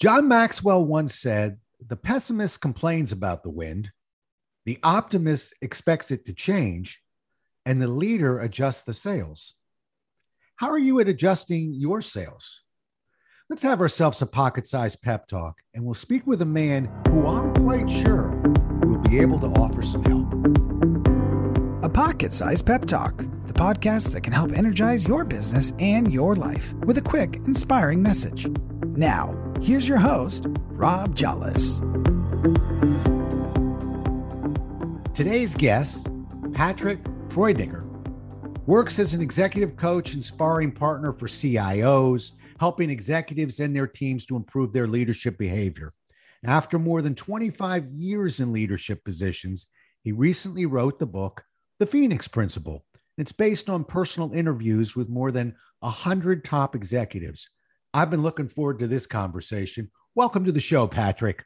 John Maxwell once said, The pessimist complains about the wind, the optimist expects it to change, and the leader adjusts the sails. How are you at adjusting your sails? Let's have ourselves a pocket sized pep talk, and we'll speak with a man who I'm quite sure will be able to offer some help. A pocket sized pep talk, the podcast that can help energize your business and your life with a quick, inspiring message. Now, here's your host, Rob Jolles. Today's guest, Patrick Freudinger, works as an executive coach and sparring partner for CIOs, helping executives and their teams to improve their leadership behavior. After more than 25 years in leadership positions, he recently wrote the book, The Phoenix Principle. It's based on personal interviews with more than 100 top executives. I've been looking forward to this conversation. Welcome to the show, Patrick.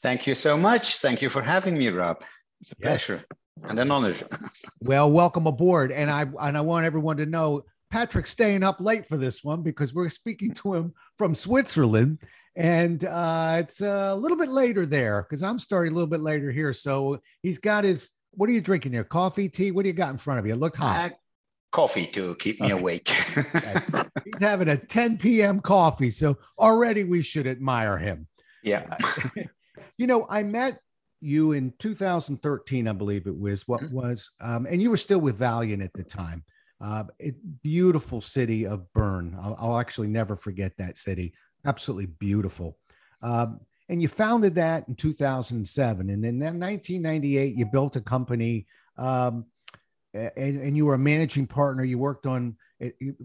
Thank you so much. Thank you for having me, Rob. It's a yes. pleasure and an honor. well, welcome aboard. And I and I want everyone to know Patrick's staying up late for this one because we're speaking to him from Switzerland. And uh, it's a little bit later there because I'm starting a little bit later here. So he's got his, what are you drinking there? Coffee, tea? What do you got in front of you? It looked hot. Uh, coffee to keep me okay. awake. He's having a 10 p.m. coffee. So already we should admire him. Yeah. you know, I met you in 2013, I believe it was. What mm-hmm. was, um, and you were still with Valiant at the time. Uh, it, beautiful city of Bern. I'll, I'll, actually never forget that city. Absolutely beautiful. Um, and you founded that in 2007. And then in 1998, you built a company um, and, and, you were a managing partner. You worked on,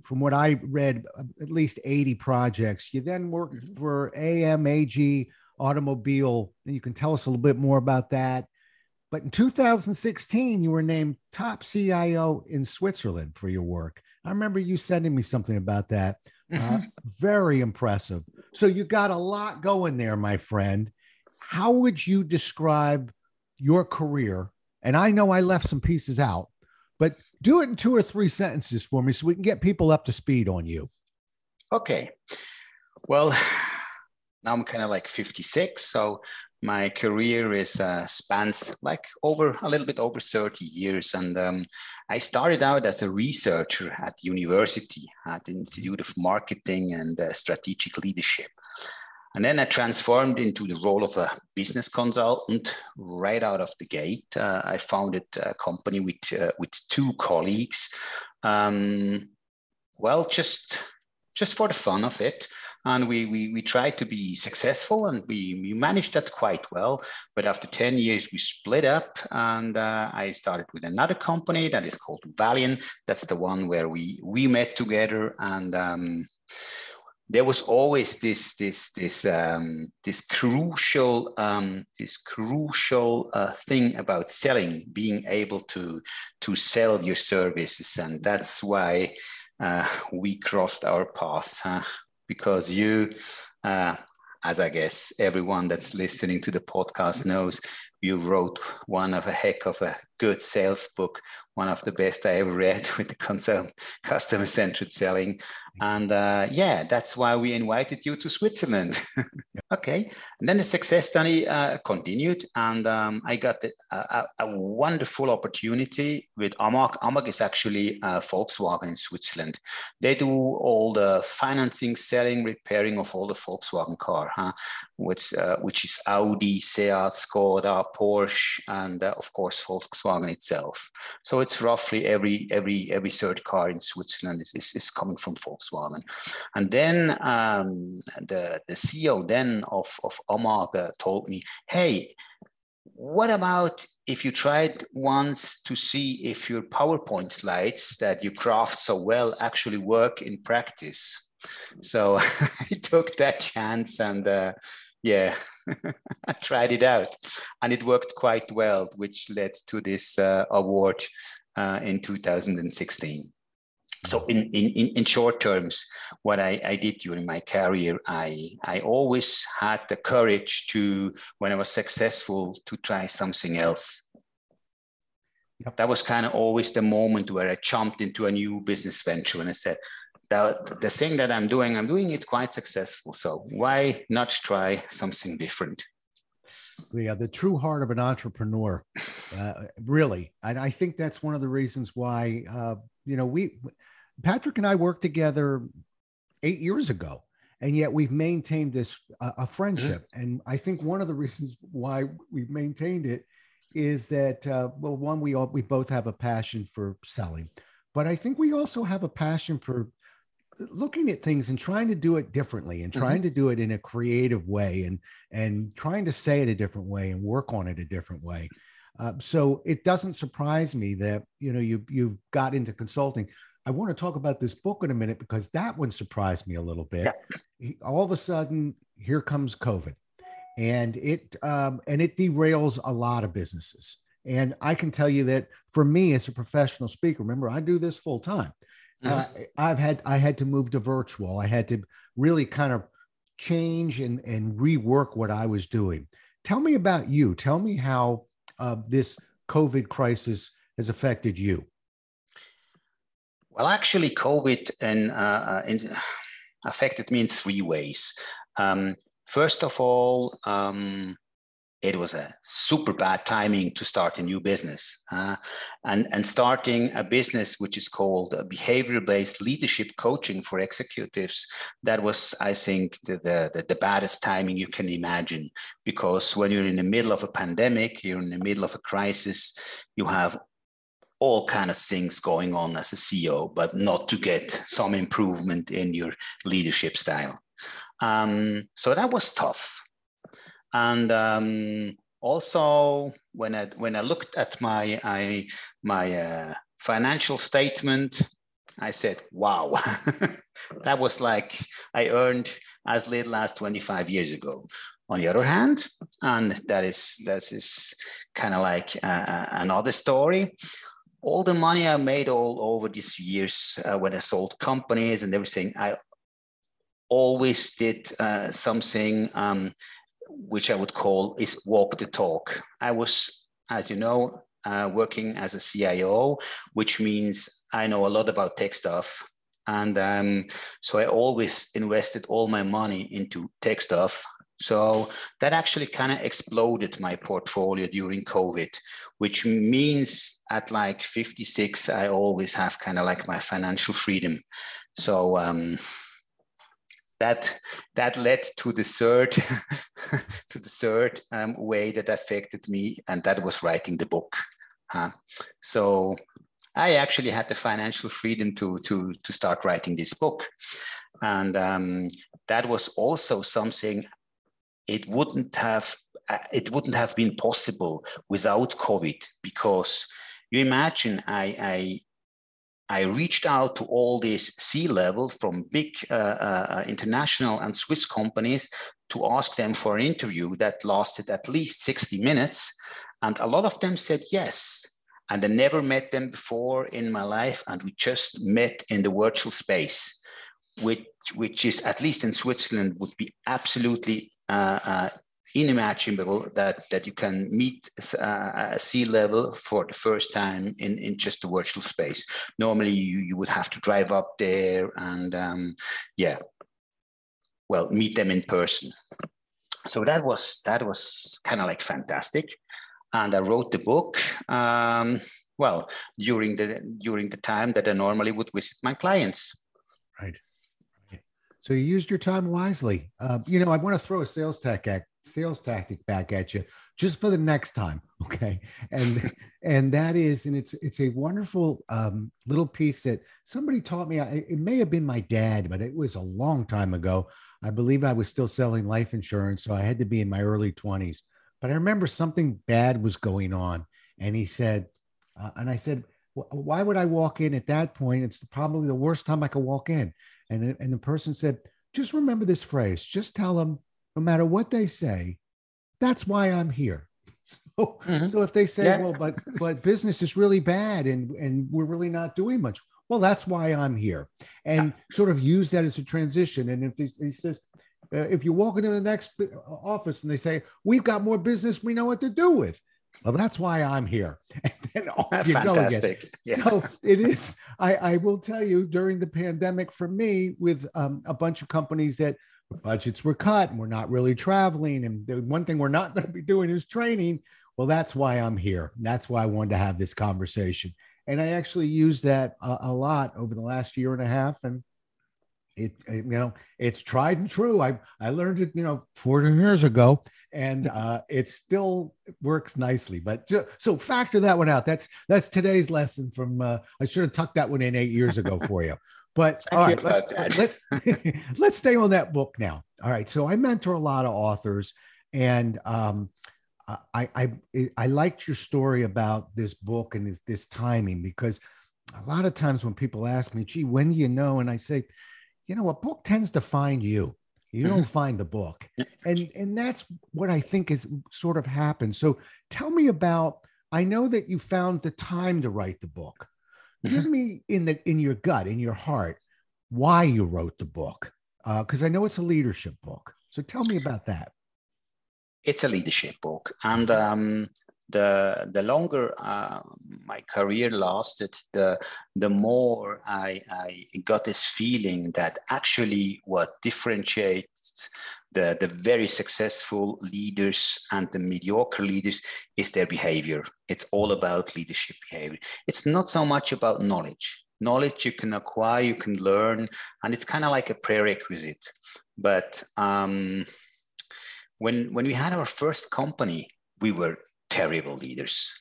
from what I read, at least 80 projects. You then worked mm-hmm. for AMAG Automobile, and you can tell us a little bit more about that. But in 2016, you were named top CIO in Switzerland for your work. I remember you sending me something about that. Uh, mm-hmm. Uh, very impressive. So you got a lot going there, my friend. How would you describe your career? And I know I left some pieces out, but do it in two or three sentences for me so we can get people up to speed on you. Okay. Well, now I'm kind of like 56. So my career is uh, spans like over a little bit over 30 years. And um, I started out as a researcher at the university at the Institute of Marketing and uh, Strategic Leadership. And then I transformed into the role of a business consultant right out of the gate. Uh, I founded a company with, uh, with two colleagues. Um, well, just, just for the fun of it and we, we, we tried to be successful and we, we managed that quite well. But after 10 years, we split up and uh, I started with another company that is called Valiant. That's the one where we, we met together and um, there was always this this this um, this crucial um, this crucial uh, thing about selling, being able to to sell your services, and that's why uh, we crossed our paths. Huh? because you, uh, as I guess everyone that's listening to the podcast knows, you wrote one of a heck of a good sales book, one of the best I ever read with the customer centered selling. And uh, yeah, that's why we invited you to Switzerland. okay. And then the success study uh, continued, and um, I got the, a, a, wonderful opportunity with Amag. Amag is actually uh, Volkswagen in Switzerland. They do all the financing, selling, repairing of all the Volkswagen car, huh? which, uh, which is Audi, Seat, Skoda, Porsche, and uh, of course Volkswagen itself. So it's roughly every every every third car in Switzerland is, is, is coming from Volkswagen. And then um, the, the CEO then of, of Amag uh, told me, hey, what about if you tried once to see if your PowerPoint slides that you craft so well actually work in practice? So I took that chance and uh, yeah, I tried it out and it worked quite well, which led to this uh, award uh, in 2016. So in, in, in short terms, what I, I did during my career, I, I always had the courage to, when I was successful, to try something else. Yep. That was kind of always the moment where I jumped into a new business venture and I said, the, the thing that I'm doing, I'm doing it quite successful. So why not try something different? Yeah, the true heart of an entrepreneur, uh, really. And I think that's one of the reasons why, uh, you know, we, Patrick and I worked together eight years ago, and yet we've maintained this uh, a friendship. Mm-hmm. And I think one of the reasons why we've maintained it is that, uh, well, one, we all, we both have a passion for selling, but I think we also have a passion for looking at things and trying to do it differently and trying mm-hmm. to do it in a creative way and and trying to say it a different way and work on it a different way uh, so it doesn't surprise me that you know you you got into consulting i want to talk about this book in a minute because that one surprised me a little bit yeah. all of a sudden here comes covid and it um, and it derails a lot of businesses and i can tell you that for me as a professional speaker remember i do this full time uh, I've had I had to move to virtual. I had to really kind of change and and rework what I was doing. Tell me about you. Tell me how uh, this COVID crisis has affected you. Well, actually, COVID and, uh, uh in, affected me in three ways. Um, first of all, um, it was a super bad timing to start a new business uh, and, and starting a business which is called behavior-based leadership coaching for executives that was i think the, the, the, baddest timing you can imagine. Because when you're in the middle of a pandemic you're in the middle of a crisis you have all kind of things going on as a ceo but not to get some improvement in your leadership style. Um, so that was tough and um, also, when I when I looked at my I, my uh, financial statement, I said, "Wow, that was like I earned as little as 25 years ago." On the other hand, and that is that is kind of like uh, uh, another story. All the money I made all over these years uh, when I sold companies and everything, I always did uh, something um, which I would call is walk the talk. I was, as you know, uh, working as a CIO, which means I know a lot about tech stuff. And um, so I always invested all my money into tech stuff. So that actually kind of exploded my portfolio during COVID, which means at like 56, I always have kind of like my financial freedom. So um, that that led to the third to the third um, way that affected me, and that was writing the book. Uh, so I actually had the financial freedom to to to start writing this book, and um, that was also something. It wouldn't have it wouldn't have been possible without COVID because you imagine I, I I reached out to all these C-level from big uh, uh, uh, international and Swiss companies to ask them for an interview that lasted at least 60 minutes. And a lot of them said yes. And I never met them before in my life. And we just met in the virtual space, which, which is, at least in Switzerland, would be absolutely uh, uh, unimaginable that that you can meet uh, a C-level for the first time in in just a virtual space. Normally you, you would have to drive up there and um, yeah well meet them in person. So that was that was kind of like fantastic. And i wrote the book um, well during the during the time that i normally would visit my clients. Right. So you used your time wisely. Uh, you know, I want to throw a sales tech sales tactic back at you just for the next time okay? And and that is and it's it's a wonderful um, little piece that somebody taught me. I, it may have been my dad but it was a long time ago. I believe i was still selling life insurance so i had to be in my early 20s but i remember something bad was going on and he said uh, and i said why would i walk in at that point? It's probably the worst time i could walk in. And, and the person said just remember this phrase just tell them no matter what they say, that's why I'm here. So, mm-hmm. so if they say, yeah. well, but but business is really bad and and we're really not doing much, well, that's why I'm here, and sort of use that as a transition. And if he, he says, uh, if you walk into the next office and they say, we've got more business, we know what to do with, Well, that's why I'm here. And then off you Fantastic. go again. Yeah. So it is. I, I will tell you during the pandemic, for me, with um, a bunch of companies that budgets were cut and we're not really traveling, and the one thing we're not going to be doing is training. Well, that's why I'm here. That's why I wanted to have this conversation. And I actually used that a, a lot over the last year and a half. And it, it, you know, it's tried and true. I, I learned it, you know, 40 years ago and uh, it still works nicely. But ju- so factor that one out. That's, that's today's lesson from, uh, I should have tucked that one in eight years ago for you. But all right, let's, let's, let's stay on that book now. All right. So I mentor a lot of authors and, um, I, I I liked your story about this book and this, this timing because a lot of times when people ask me, "Gee, when do you know?" and I say, "You know, a book tends to find you. You don't find the book," and and that's what I think is sort of happened. So tell me about. I know that you found the time to write the book. Give me in the in your gut, in your heart, why you wrote the book, because I know it's a leadership book. So tell me about that. it's a leadership book and um, the the longer uh, my career lasted the the more I, I got this feeling that actually what differentiates the, the very successful leaders and the mediocre leaders is their behavior it's all about leadership behavior it's not so much about knowledge knowledge you can acquire you can learn and it's kind of like a prerequisite but um, when when we had our first company, we were terrible leaders.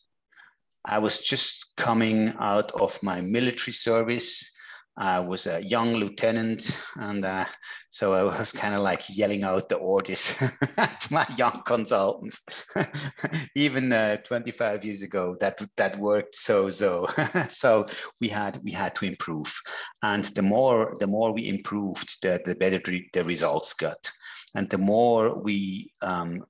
I was just coming out of my military service. I was a young lieutenant, and uh, so I was kind of like yelling out the orders to my young consultants. Even uh, 25 years ago, that that worked so so. so we had we had to improve, and the more the more we improved, the the better the results got and the more we um,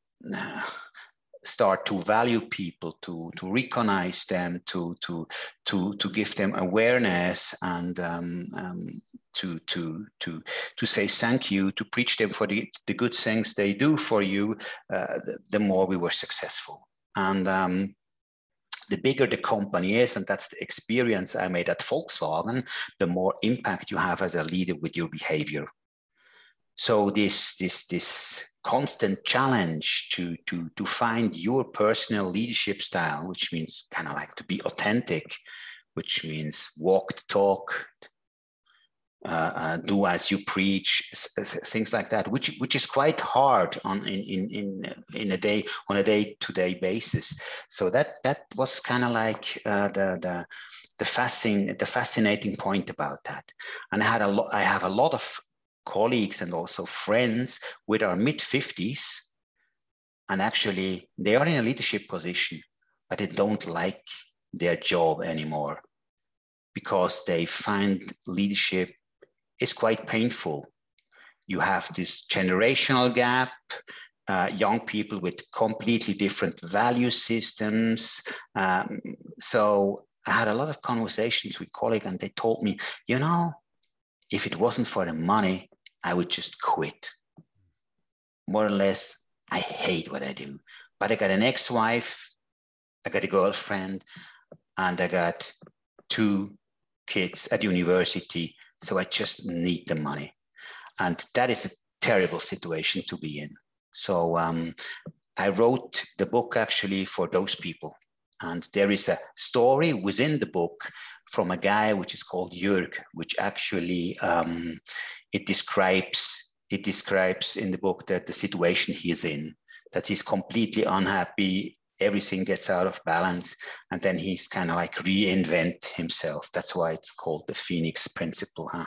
start to value people to to recognize them to to to to give them awareness and um, um, to to to to say thank you to preach them for the, the good things they do for you uh, the, the, more we were successful. And um, the bigger the company is, and that's the experience I made at Volkswagen, the more impact you have as a leader with your behavior so this this this constant challenge to to to find your personal leadership style which means kind of like to be authentic which means walk the talk uh, uh, do as you preach things like that which which is quite hard on in in in, in a day on a day to day basis. So that that was kind of like uh, the the the fascinating the fascinating point about that. And i had a lot i have a lot of colleagues and also friends with our mid 50s. And actually, they are in a leadership position, but they don't like their job anymore because they find leadership is quite painful. You have this generational gap, uh, young people with completely different value systems. Um, so I had a lot of conversations with colleagues, and they told me, you know, if it wasn't for the money, I would just quit. More or less, I hate what I do. But I got an ex wife, I got a girlfriend, and I got two kids at university. So I just need the money. And that is a terrible situation to be in. So um, I wrote the book actually for those people. And there is a story within the book from a guy which is called Jörg, which actually um, it describes it describes in the book that the situation he's in, that he's completely unhappy, everything gets out of balance, and then he's kind of like reinvent himself. That's why it's called the Phoenix Principle, huh?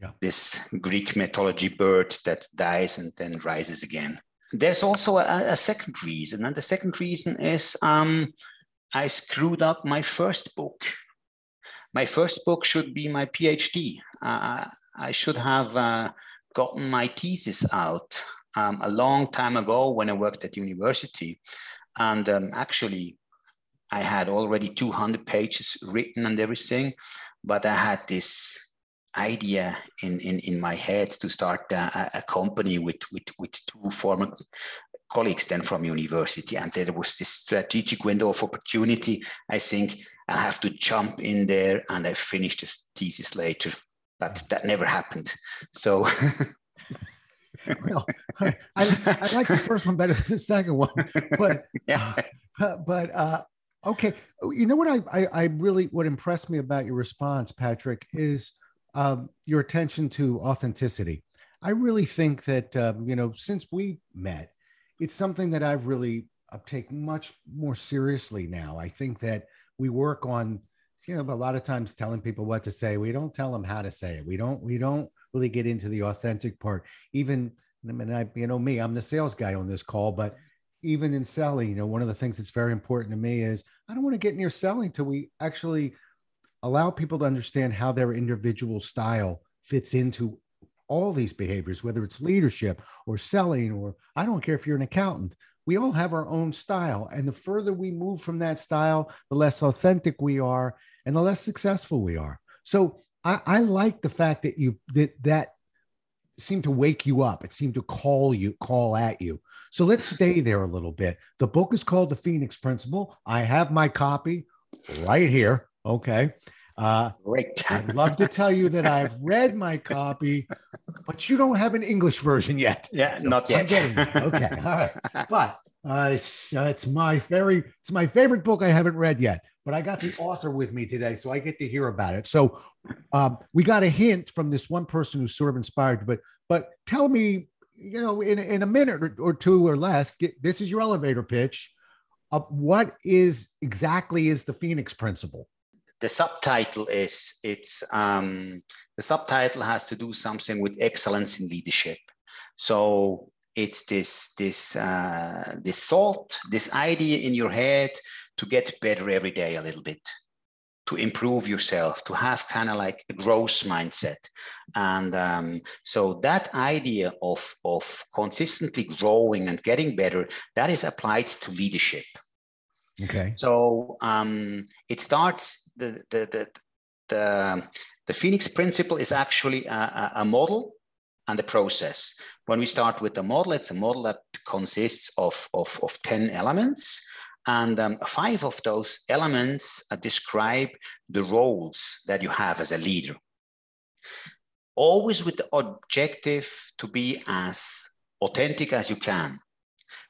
Yeah. This Greek mythology bird that dies and then rises again. There's also a, a second reason, and the second reason is um, I screwed up my first book. My first book should be my PhD. Uh, I should have uh, gotten my thesis out um, a long time ago when I worked at university. And um, actually, I had already 200 pages written and everything, but I had this idea in, in, in my head to start a, a company with, with, with two former colleagues then from university. And there was this strategic window of opportunity. I think I have to jump in there and I finished this thesis later. But that never happened. So well, I, I, like the first one better than the second one, but yeah, uh, but uh, okay. You know what I, I, I really what impressed me about your response, Patrick, is um, your attention to authenticity. I really think that um, you know since we met, it's something that I've really uh, take much more seriously now. I think that we work on you know a lot of times telling people what to say. We don't tell them how to say it. We don't we don't really get into the authentic part. Even I mean, I you know me, I'm the sales guy on this call, but even in selling, you know, one of the things that's very important to me is I don't want to get near selling till we actually allow people to understand how their individual style fits into all these behaviors, whether it's leadership or selling, or I don't care if you're an accountant. We all have our own style. And the further we move from that style, the less authentic we are and the less successful we are. So I, I like the fact that you that that seemed to wake you up. It seemed to call you, call at you. So let's stay there a little bit. The book is called The Phoenix Principle. I have my copy right here. Okay. Uh, Great. I'd love to tell you that I've read my copy, but you don't have an English version yet. Yeah, so not yet. Okay. All right. But uh, it's, uh, it's my very, it's my favorite book I haven't read yet but I got the author with me today, so I get to hear about it. So um, we got a hint from this one person who sort of inspired. But but tell me, you know, in in a minute or, or two or less, get, this is your elevator pitch. Uh, what is exactly is the Phoenix Principle? The subtitle is it's um, the subtitle has to do something with excellence in leadership. So it's this this uh, this thought, this idea in your head to get better every day a little bit to improve yourself to have kind of like a growth mindset. And um, so that idea of of consistently growing and getting better that is applied to leadership. Okay. So um, it starts the the the the, the phoenix principle is actually a, a model and the process. When we start with the model it's a model that consists of of, of 10 elements and um, five of those elements uh, describe the roles that you have as a leader. Always with the objective to be as authentic as you can.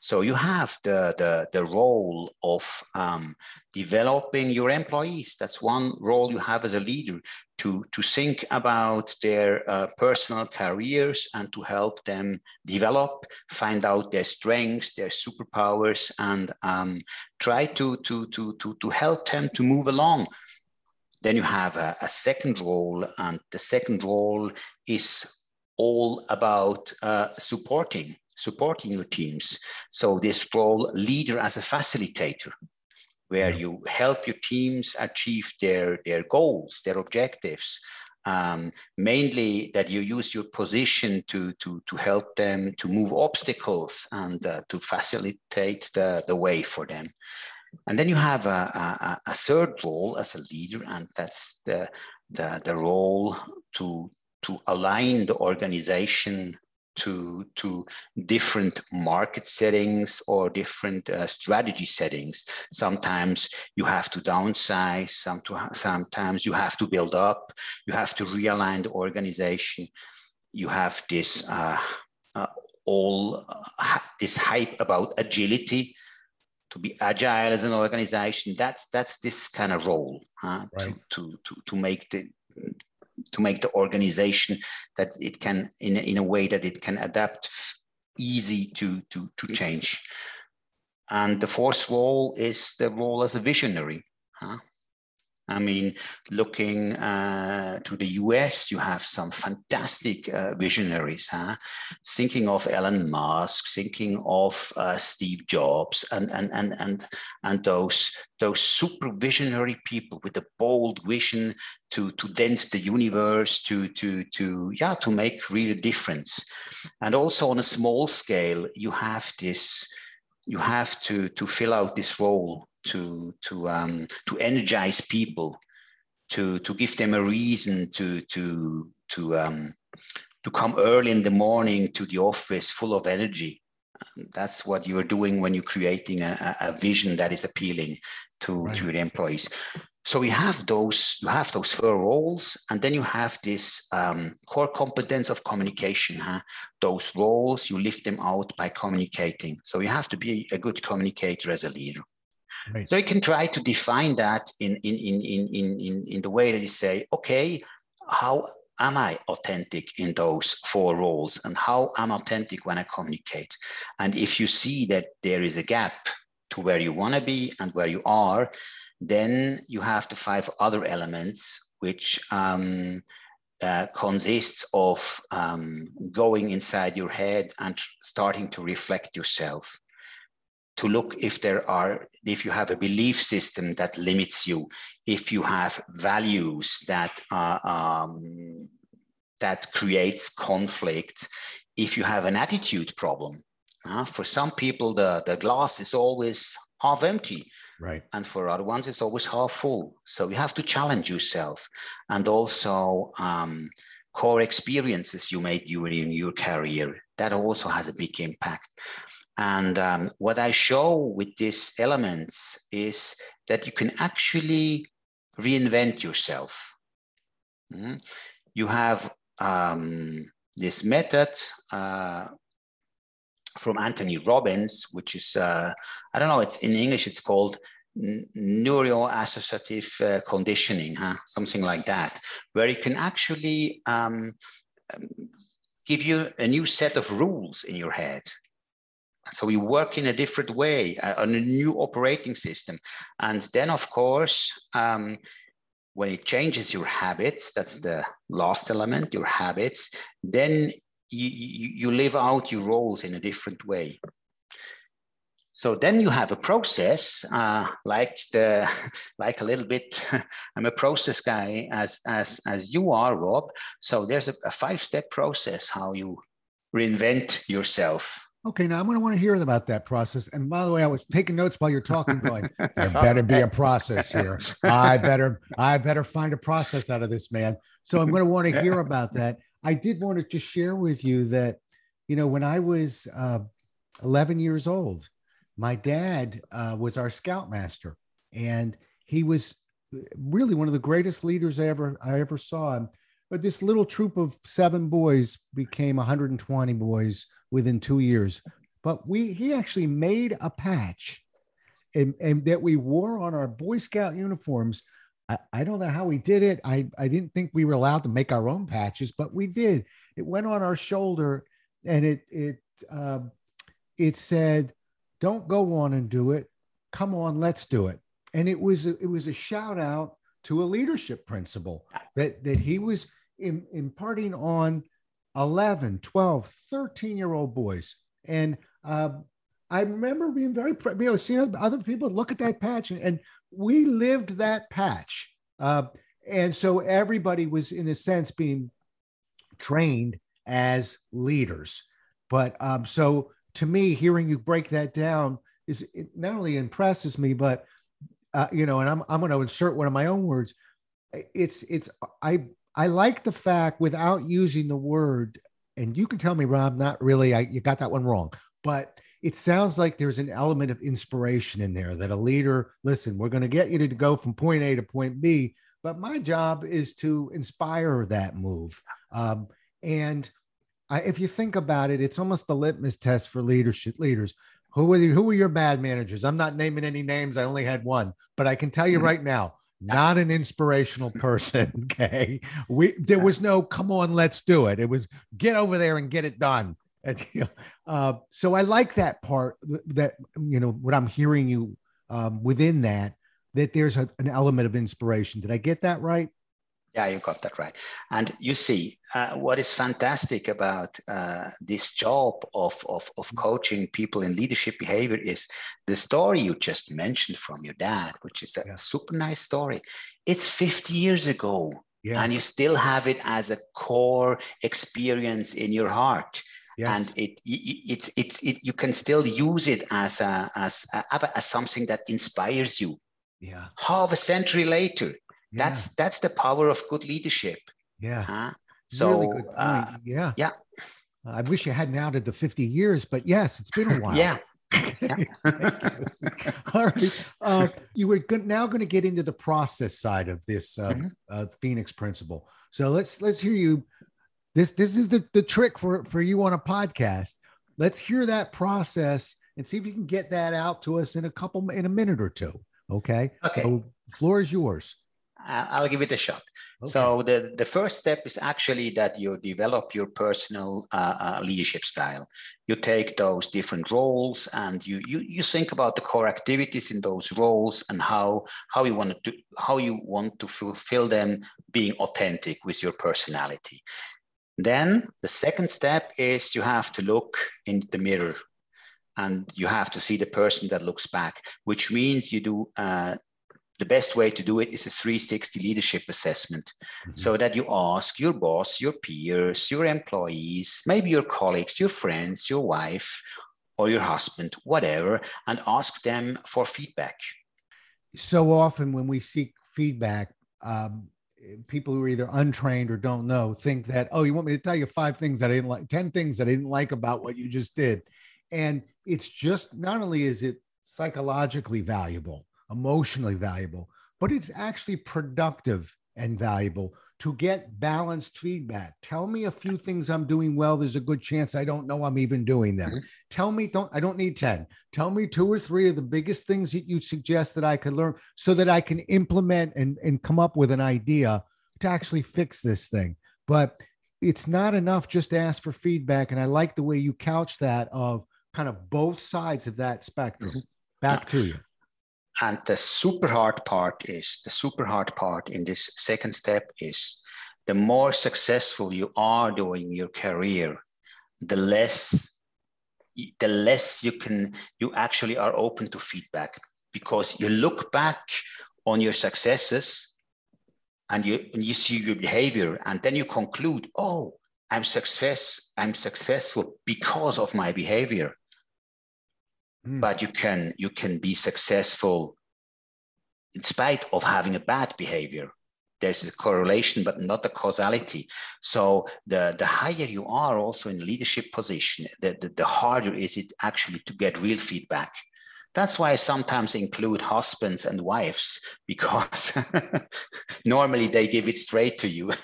So you have the, the, the role of um, developing your employees. That's one role you have as a leader to, to think about their uh, personal careers and to help them develop, find out their strengths, their superpowers, and um, try to, to, to, to, to help them to move along. Then you have a, a second role, and the second role is all about uh, supporting supporting your teams. So this role leader as a facilitator, where you help your teams achieve their, their goals, their objectives. Um, mainly that you use your position to, to, to help them to move obstacles and uh, to facilitate the, the way for them. And then you have a, a, a, third role as a leader, and that's the, the, the role to, to align the organization to, to different market settings or different uh, strategy settings. Sometimes you have to downsize, some to, sometimes you have to build up, you have to realign the organization. You have this uh, uh, all uh, this hype about agility to be agile as an organization. That's that's this kind of role huh? right. to, to, to, to make the to make the organization that it can in, in a way that it can adapt easy to to to change and the fourth role is the role as a visionary huh? I mean, looking uh, to the US, you have some fantastic uh, visionaries, huh? thinking of Elon Musk, thinking of uh, Steve Jobs, and, and, and, and, and those, those super visionary people with a bold vision to, to dance the universe, to, to, to, yeah, to make real difference. And also on a small scale, you have this, you have to, to fill out this role to to um, to energize people, to to give them a reason to to to um, to come early in the morning to the office full of energy. that's what you're doing when you're creating a, a vision that is appealing to, right. to your employees. So we have those, you have those four roles, and then you have this um, core competence of communication. Huh? Those roles, you lift them out by communicating. So you have to be a good communicator as a leader. Right. So you can try to define that in, in, in, in, in, in the way that you say, okay, how am I authentic in those four roles and how I'm authentic when I communicate? And if you see that there is a gap to where you want to be and where you are, then you have the five other elements, which um, uh, consists of um, going inside your head and starting to reflect yourself to look if there are if you have a belief system that limits you if you have values that uh, um, that creates conflict if you have an attitude problem. Uh, for some people the, the glass is always half empty. Right. And for other ones it's always half full. So you have to challenge yourself and also um, core experiences you made during your career that also has a big impact and um, what I show with these elements is that you can actually reinvent yourself. Mm-hmm. You have um, this method uh, from Anthony Robbins, which is, uh, I don't know, it's in English, it's called neuroassociative uh, conditioning, huh? something like that, where you can actually um, um give you a new set of rules in your head so we work in a different way uh, on a new operating system. And then, of course, um, when it changes your habits, that's the last element, your habits, then you, you, live out your roles in a different way. So then you have a process, uh, like the, like a little bit. I'm a process guy, as as as you are, Rob. So there's a, a five-step process how you reinvent yourself Okay, now I'm going to want to hear about that process. And by the way, I was taking notes while you're talking, going, there better be a process here. I better, I better find a process out of this man. So I'm going to want to hear about that. I did want to just share with you that, you know, when I was uh, 11 years old, my dad uh, was our scoutmaster, and he was really one of the greatest leaders I ever I ever saw. But this little troop of seven boys became 120 boys within two years. But we he actually made a patch and, and that we wore on our Boy Scout uniforms. I, I don't know how we did it. I, I didn't think we were allowed to make our own patches, but we did. It went on our shoulder and it it uh, it said, "Don't go on and do it. Come on, let's do it." And it was a, it was a shout out to a leadership principle that that he was in, imparting on 11, 12, 13 year old boys. And uh, I remember being very, you know, seeing other people look at that patch and, and we lived that patch. Uh, and so everybody was, in a sense, being trained as leaders. But um, so to me, hearing you break that down is not only impresses me, but uh, you know, and I'm I'm going to insert one of my own words. It's it's I I like the fact without using the word, and you can tell me, Rob, not really, I, you got that one wrong, but it sounds like there's an element of inspiration in there that a leader, listen, we're going to get you to go from point A to point B, but my job is to inspire that move. Um, and I, if you think about it, it's almost the litmus test for leadership leaders. Who are you, who are your bad managers? I'm not naming any names. I only had one, but I can tell you mm-hmm. right now, not an inspirational person. Okay. We there was no come on, let's do it. It was get over there and get it done. And, you know, uh, so I like that part that you know what I'm hearing you um, within that that there's a, an element of inspiration. Did I get that right? Yeah, you got that right. And you see, uh, what is fantastic about uh, this job of, of, of coaching people in leadership behavior is the story you just mentioned from your dad, which is a yeah. super nice story. It's 50 years ago, yeah. and you still have it as a core experience in your heart. Yes. And it, it it's it's it, you can still use it as a as a, as something that inspires you. Yeah. Half a century later, that's that's the power of good leadership. Yeah. Huh? So really uh, yeah. Yeah. I wish you hadn't outed the 50 years, but yes, it's been a while. yeah. All right. Uh, you were go- now going to get into the process side of this uh, Mhm. uh, Phoenix principle. So let's let's hear you. This this is the the trick for for you on a podcast. Let's hear that process and see if you can get that out to us in a couple in a minute or two. Okay. Okay. So floor is yours. I'll give it a shot. Okay. So the, the first step is actually that you develop your personal uh, uh, leadership style. You take those different roles and you, you you think about the core activities in those roles and how how you want to how you want to fulfill them, being authentic with your personality. Then the second step is you have to look in the mirror and you have to see the person that looks back, which means you do uh, the best way to do it is a 360 leadership assessment Mhm. so that you ask your boss, your peers, your employees, maybe your colleagues, your friends, your wife, or your husband, whatever, and ask them for feedback. so often when we seek feedback, um, people who are either untrained or don't know think that, oh, you want me to tell you five things that I didn't like, 10 things that I didn't like about what you just did. And it's just not only is it psychologically valuable, emotionally valuable, but it's actually productive and valuable to get balanced feedback. Tell me a few things I'm doing well. There's a good chance I don't know I'm even doing them. Mhm. Tell me, don't I don't need 10. Tell me two or three of the biggest things that you suggest that I could learn so that I can implement and, and come up with an idea to actually fix this thing. But it's not enough just to ask for feedback. And I like the way you couch that of kind of both sides of that spectrum. Mhm. Back to you. And the super hard part is the super hard part in this second step is the more successful you are doing your career, the less the less you can you actually are open to feedback. Because you look back on your successes and you and you see your behavior and then you conclude oh i'm success i'm successful because of my behavior Mm. but you can you can be successful in spite of having a bad behavior. There's a correlation but not a causality. So the the higher you are also in leadership position the, the, the harder is it actually to get real feedback that's why I sometimes include husbands and wives because normally they give it straight to you.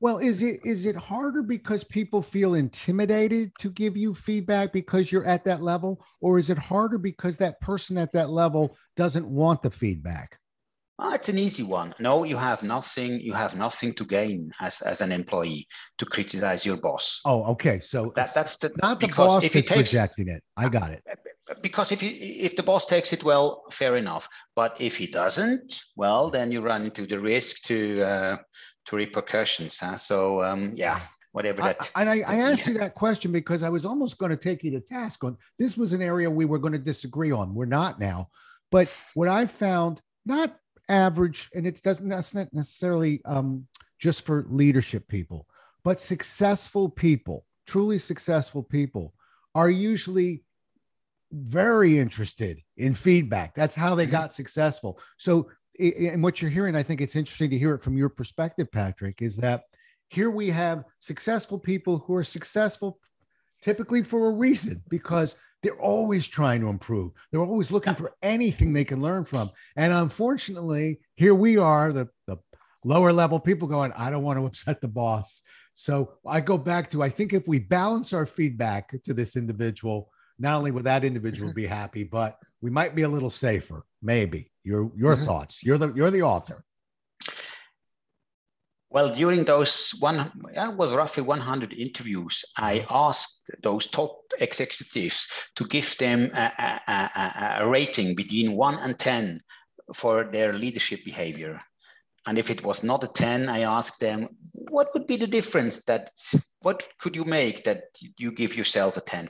Well, is it is it harder because people feel intimidated to give you feedback because you're at that level, or is it harder because that person at that level doesn't want the feedback? Ah, it's an easy one. No, you have nothing. You have nothing to gain as, as an employee to criticize your boss. Oh, okay. So That, that's the not the because boss that's takes rejecting it. I got it. Because if he, if the boss takes it well, fair enough. But if he doesn't, well, then you run into the risk to uh, to repercussions. Huh? So um, yeah, whatever I, that. and I, I asked you that question because I was almost going to take you to task on this was an area we were going to disagree on. We're not now, but what I found not average, and it doesn't that's not necessarily um, just for leadership people, but successful people, truly successful people, are usually very interested in feedback. That's how they Mhm. got successful. So, and what you're hearing, I think it's interesting to hear it from your perspective, Patrick, is that here we have successful people who are successful typically for a reason because they're always trying to improve. They're always looking for anything they can learn from. And unfortunately, here we are, the, the lower level people going, I don't want to upset the boss. So I go back to I think if we balance our feedback to this individual, not only will that individual be happy, but we might be a little safer. Maybe. Your your Mhm. thoughts. You're the you're the author. Well, during those one, it was roughly 100 interviews. I asked those top executives to give them a, a, a, a rating between one and 10 for their leadership behavior. And if it was not a 10, I asked them, what would be the difference that, what could you make that you give yourself a 10?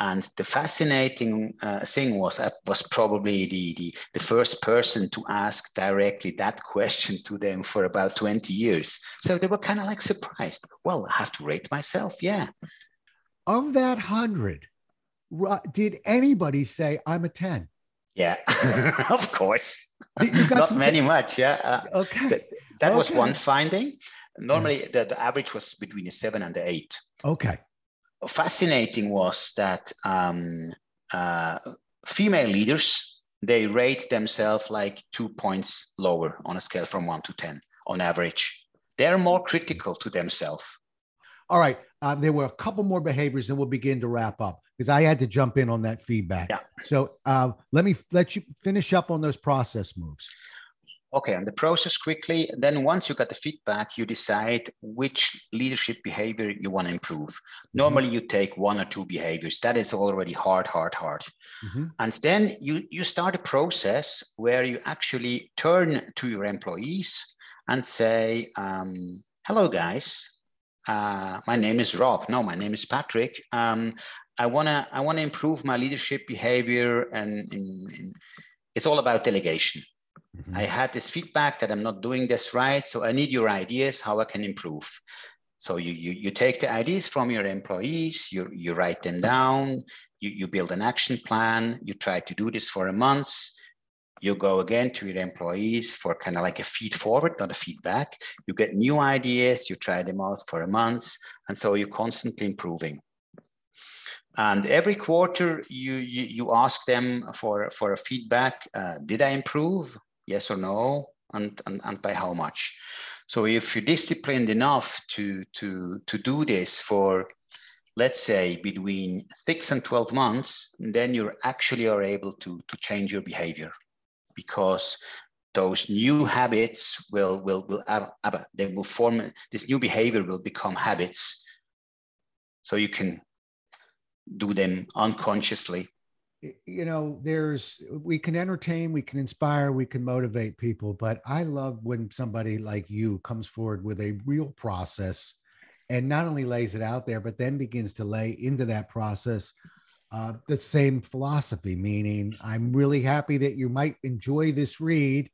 And the fascinating uh, thing was I was probably the, the, the first person to ask directly that question to them for about 20 years. So they were kind of like surprised. Well, I have to rate myself. Yeah. Of that hundred, ru- did anybody say I'm a 10? Yeah, of course. You got Not many much. Yeah. Uh, Okay. that that was one finding. Normally, the, the average was between a seven and an eight. Okay. Fascinating was that um, uh, female leaders they rate themselves like two points lower on a scale from one to ten on average. They're more critical to themselves. All right. Uh, there were a couple more behaviors, and we'll begin to wrap up because I had to jump in on that feedback. Yeah. So uh, let me let you finish up on those process moves. Okay, and the process quickly. Then once you got the feedback, you decide which leadership behavior you want to improve. Mm-hmm. Normally, you take one or two behaviors. That is already hard, hard, hard. Mm-hmm. And then you you start a process where you actually turn to your employees and say, um, "Hello, guys. Uh, my name is Rob. No, my name is Patrick. Um, I wanna I wanna improve my leadership behavior, and in, in, it's all about delegation." Mm-hmm. I had this feedback that I'm not doing this right. So I need your ideas how I can improve. So you, you, you take the ideas from your employees, you, you write them down, you, you build an action plan, you try to do this for a month. You go again to your employees for kind of like a feed forward, not a feedback. You get new ideas, you try them out for a month. And so you're constantly improving. And every quarter, you, you, you ask them for, for a feedback. Uh, did I improve? Yes or no, and, and, and by how much. So if you're disciplined enough to, to, to do this for, let's say, between six and 12 months, then you actually are able to, to change your behavior because those new habits will, will, will they will form, this new behavior will become habits. So you can do them unconsciously you know there's we can entertain we can inspire we can motivate people but i love when somebody like you comes forward with a real process and not only lays it out there but then begins to lay into that process uh, the same philosophy meaning i'm really happy that you might enjoy this read.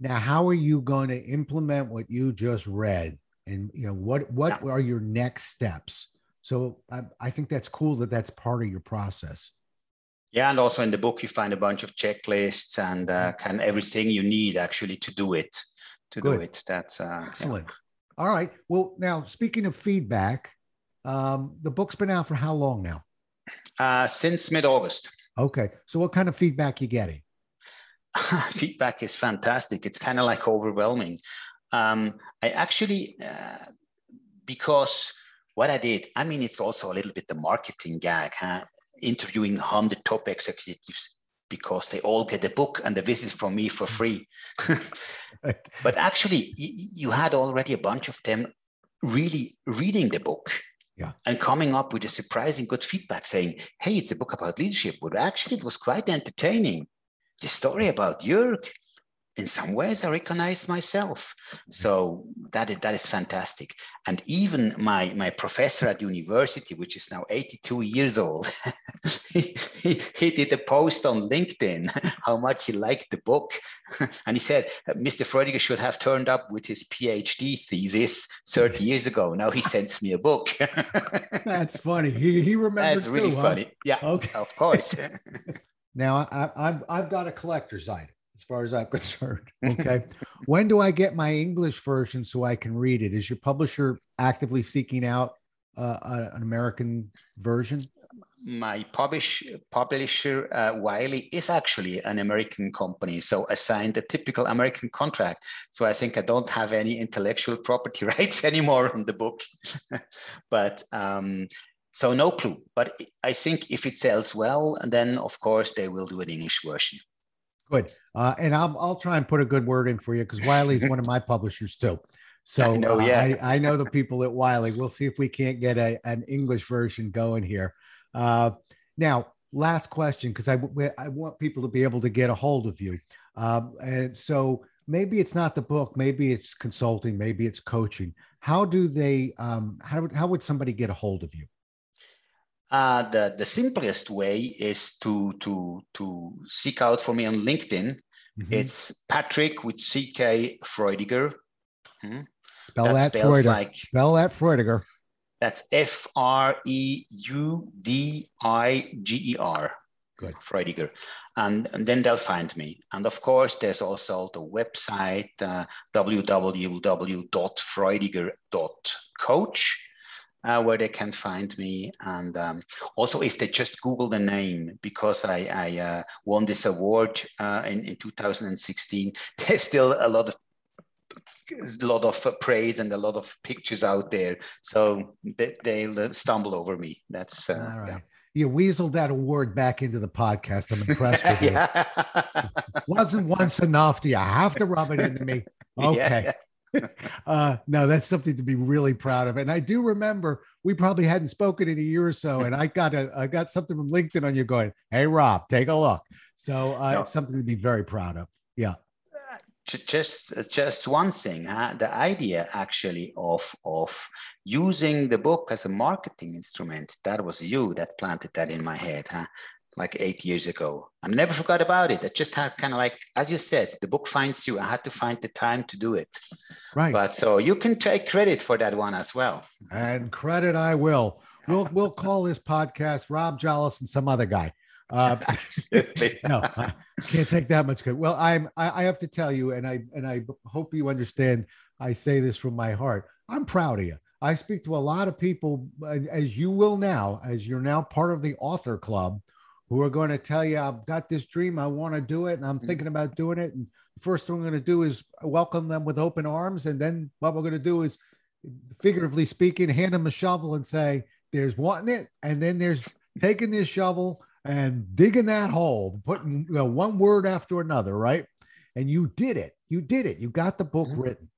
Now how are you going to implement what you just read? And you know what what are your next steps? So I, I think that's cool that that's part of your process yeah, and also in the book you find a bunch of checklists and uh, mm-hmm. kind of everything you need actually to do it. To Good. do it. That's uh, excellent. Yeah. All right. Well, now speaking of feedback, um, the book's been out for how long now? Uh, since mid August. Okay. So what kind of feedback you getting? feedback is fantastic. It's kind of like overwhelming. Um, I actually, uh, because what I did, I mean, it's also a little bit the marketing gag. Huh? Interviewing 100 top executives because they all get a book and the visit from me for free. but actually, you had already a bunch of them really reading the book yeah. and coming up with a surprising good feedback saying, hey, it's a book about leadership. But actually, it was quite entertaining. The story about Jörg, in some ways I recognize myself. So that is that is fantastic. And even my my professor at university, which is now 82 years old, he, he, he, did a post on LinkedIn how much he liked the book. and he said Mr. Freudiger should have turned up with his PhD thesis 30 years ago. Now he sends me a book. That's funny. He he remembers. That's really too, funny. Huh? Yeah. Okay. Of course. now I, I've I've got a collector's item as far as I'm concerned. Okay. when do I get my English version so I can read it? Is your publisher actively seeking out uh, an American version? My publish, publisher, uh, Wiley, is actually an American company. So I signed a typical American contract. So I think I don't have any intellectual property rights anymore on the book. but um, so no clue. But I think if it sells well, then of course they will do an English version. Good. Uh, and I'll, I'll try and put a good word in for you because Wiley's one of my publishers too. So I know, uh, yeah. I, I, know the people at Wiley. We'll see if we can't get a, an English version going here. Uh, now, last question, because I, I want people to be able to get a hold of you. Um, and so maybe it's not the book, maybe it's consulting, maybe it's coaching. How do they, um, how, how would somebody get a hold of you? Uh, the, the simplest way is to, to, to seek out for me on LinkedIn. Mm-hmm. It's Patrick with CK Freudiger. Hmm? Spell that, that Freudiger. Like, Spell that Freudiger. That's F R E U D I G E R. Good. Freudiger. And, and then they'll find me. And of course, there's also the website uh, www.freudiger.coach uh, where they can find me. And um, also, if they just Google the name, because I, I uh, won this award uh, in, in 2016, there's still a lot of a lot of praise and a lot of pictures out there. So they, they'll stumble over me. That's uh, all right. Yeah you weaseled that award back into the podcast. I'm impressed with you. Wasn't once enough. Do you have to rub it into me? Okay. Yeah. uh, no, that's something to be really proud of. And I do remember we probably hadn't spoken in a year or so, and I got a I got something from LinkedIn on you going, "Hey Rob, take a look." So uh, no. it's something to be very proud of. Yeah just just one thing huh? the idea actually of of using the book as a marketing instrument that was you that planted that in my head huh? Like eight years ago i never forgot about it I just had kind of like as you said the book finds you i had to find the time to do it right but so you can take credit for that one as well and credit i will we'll we'll call this podcast rob jolles and some other guy uh, no, I can't take that much credit. Well, I'm. I, I have to tell you, and I and I hope you understand. I say this from my heart. I'm proud of you. I speak to a lot of people, as you will now, as you're now part of the author club, who are going to tell you, I've got this dream, I want to do it, and I'm mm-hmm. thinking about doing it. And the first thing we're going to do is welcome them with open arms. And then what we're going to do is, figuratively speaking, hand them a shovel and say, there's wanting it. And then there's taking this shovel and digging that hole, putting you know, one word after another, right? And you did it. You did it. You got the book mm-hmm. written.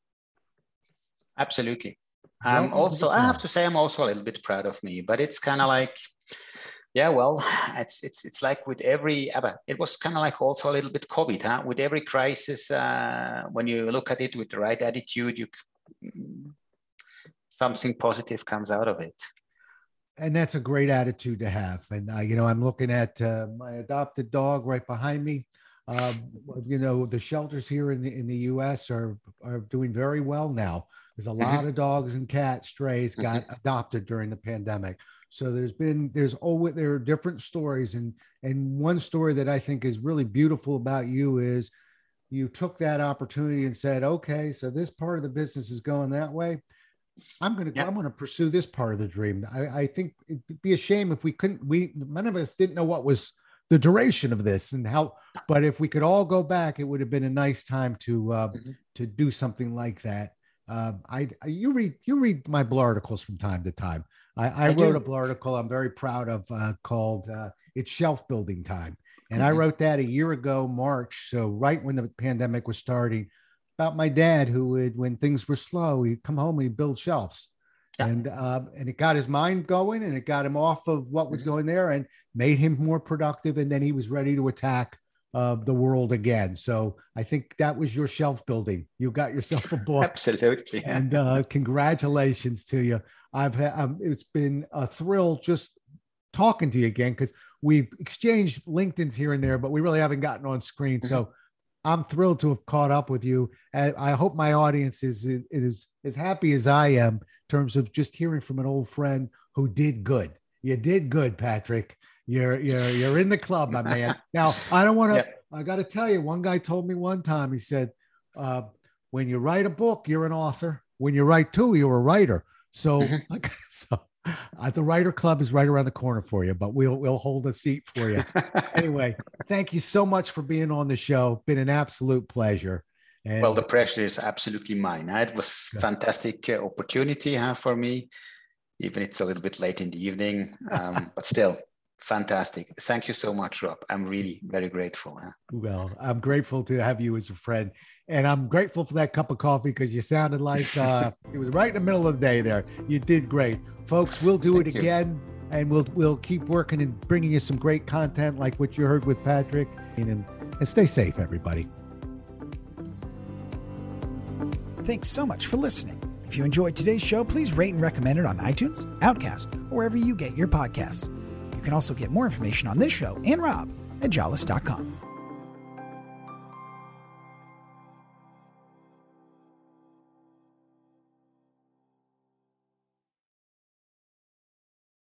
Absolutely. Um, also, I have to say, I'm also a little bit proud of me, but it's kind of like, yeah, well, it's it's it's like with every it was kind of like also a little bit COVID, huh? With every crisis, uh, when you look at it with the right attitude, you something positive comes out of it and that's a great attitude to have. And uh, you know, I'm looking at uh, my adopted dog right behind me. Um, you know, the shelters here in the in the U.S. are are doing very well now. There's a mm-hmm. lot of dogs and cats, strays got mm-hmm. adopted during the pandemic. So there's been there's always there are different stories, and and one story that I think is really beautiful about you is you took that opportunity and said, okay, so this part of the business is going that way I'm going to yeah. I'm going to pursue this part of the dream. I, I think it'd be a shame if we couldn't. We none of us didn't know what was the duration of this and how. But if we could all go back, it would have been a nice time to uh, mm-hmm. to do something like that. Uh, I, I, you read you read my blue articles from time to time. I, I, I wrote do. a blue article I'm very proud of uh, called uh, "It's Shelf Building Time," and mm-hmm. I wrote that a year ago, March. So right when the pandemic was starting about my dad who would, when things were slow, he'd come home and he'd build shelves. Yeah. And uh, and it got his mind going and it got him off of what was mm-hmm. going there and made him more productive. And then he was ready to attack uh, the world again. So I think that was your shelf building. You got yourself a book. Absolutely. And uh, congratulations to you. I've had, um, it's been a thrill just talking to you again because we've exchanged LinkedIn's here and there, but we really haven't gotten on screen. Mm-hmm. So I'm thrilled to have caught up with you. And I hope my audience is is as happy as I am in terms of just hearing from an old friend who did good. You did good, Patrick. You're you're you're in the club, my man. Now I don't want to. Yep. I got to tell you, one guy told me one time. He said, uh, "When you write a book, you're an author. When you write two, you're a writer." So, so uh, the Writer Club is right around the corner for you, but we'll we'll hold a seat for you. anyway, thank you so much for being on the show. Been an absolute pleasure. And well, the pressure is absolutely mine. It was yeah. fantastic uh, opportunity huh, for me, even it's a little bit late in the evening, um, but still fantastic. Thank you so much, Rob. I'm really very grateful. Huh? Well, I'm grateful to have you as a friend. And I'm grateful for that cup of coffee because you sounded like uh, it was right in the middle of the day there. You did great. Folks, we'll do Thank it again. And we'll we'll keep working and bringing you some great content like what you heard with Patrick. And, and stay safe, everybody. Thanks so much for listening. If you enjoyed today's show, please rate and recommend it on iTunes, Overcast, or wherever you get your podcasts. You can also get more information on this show and Rob at jolles.com.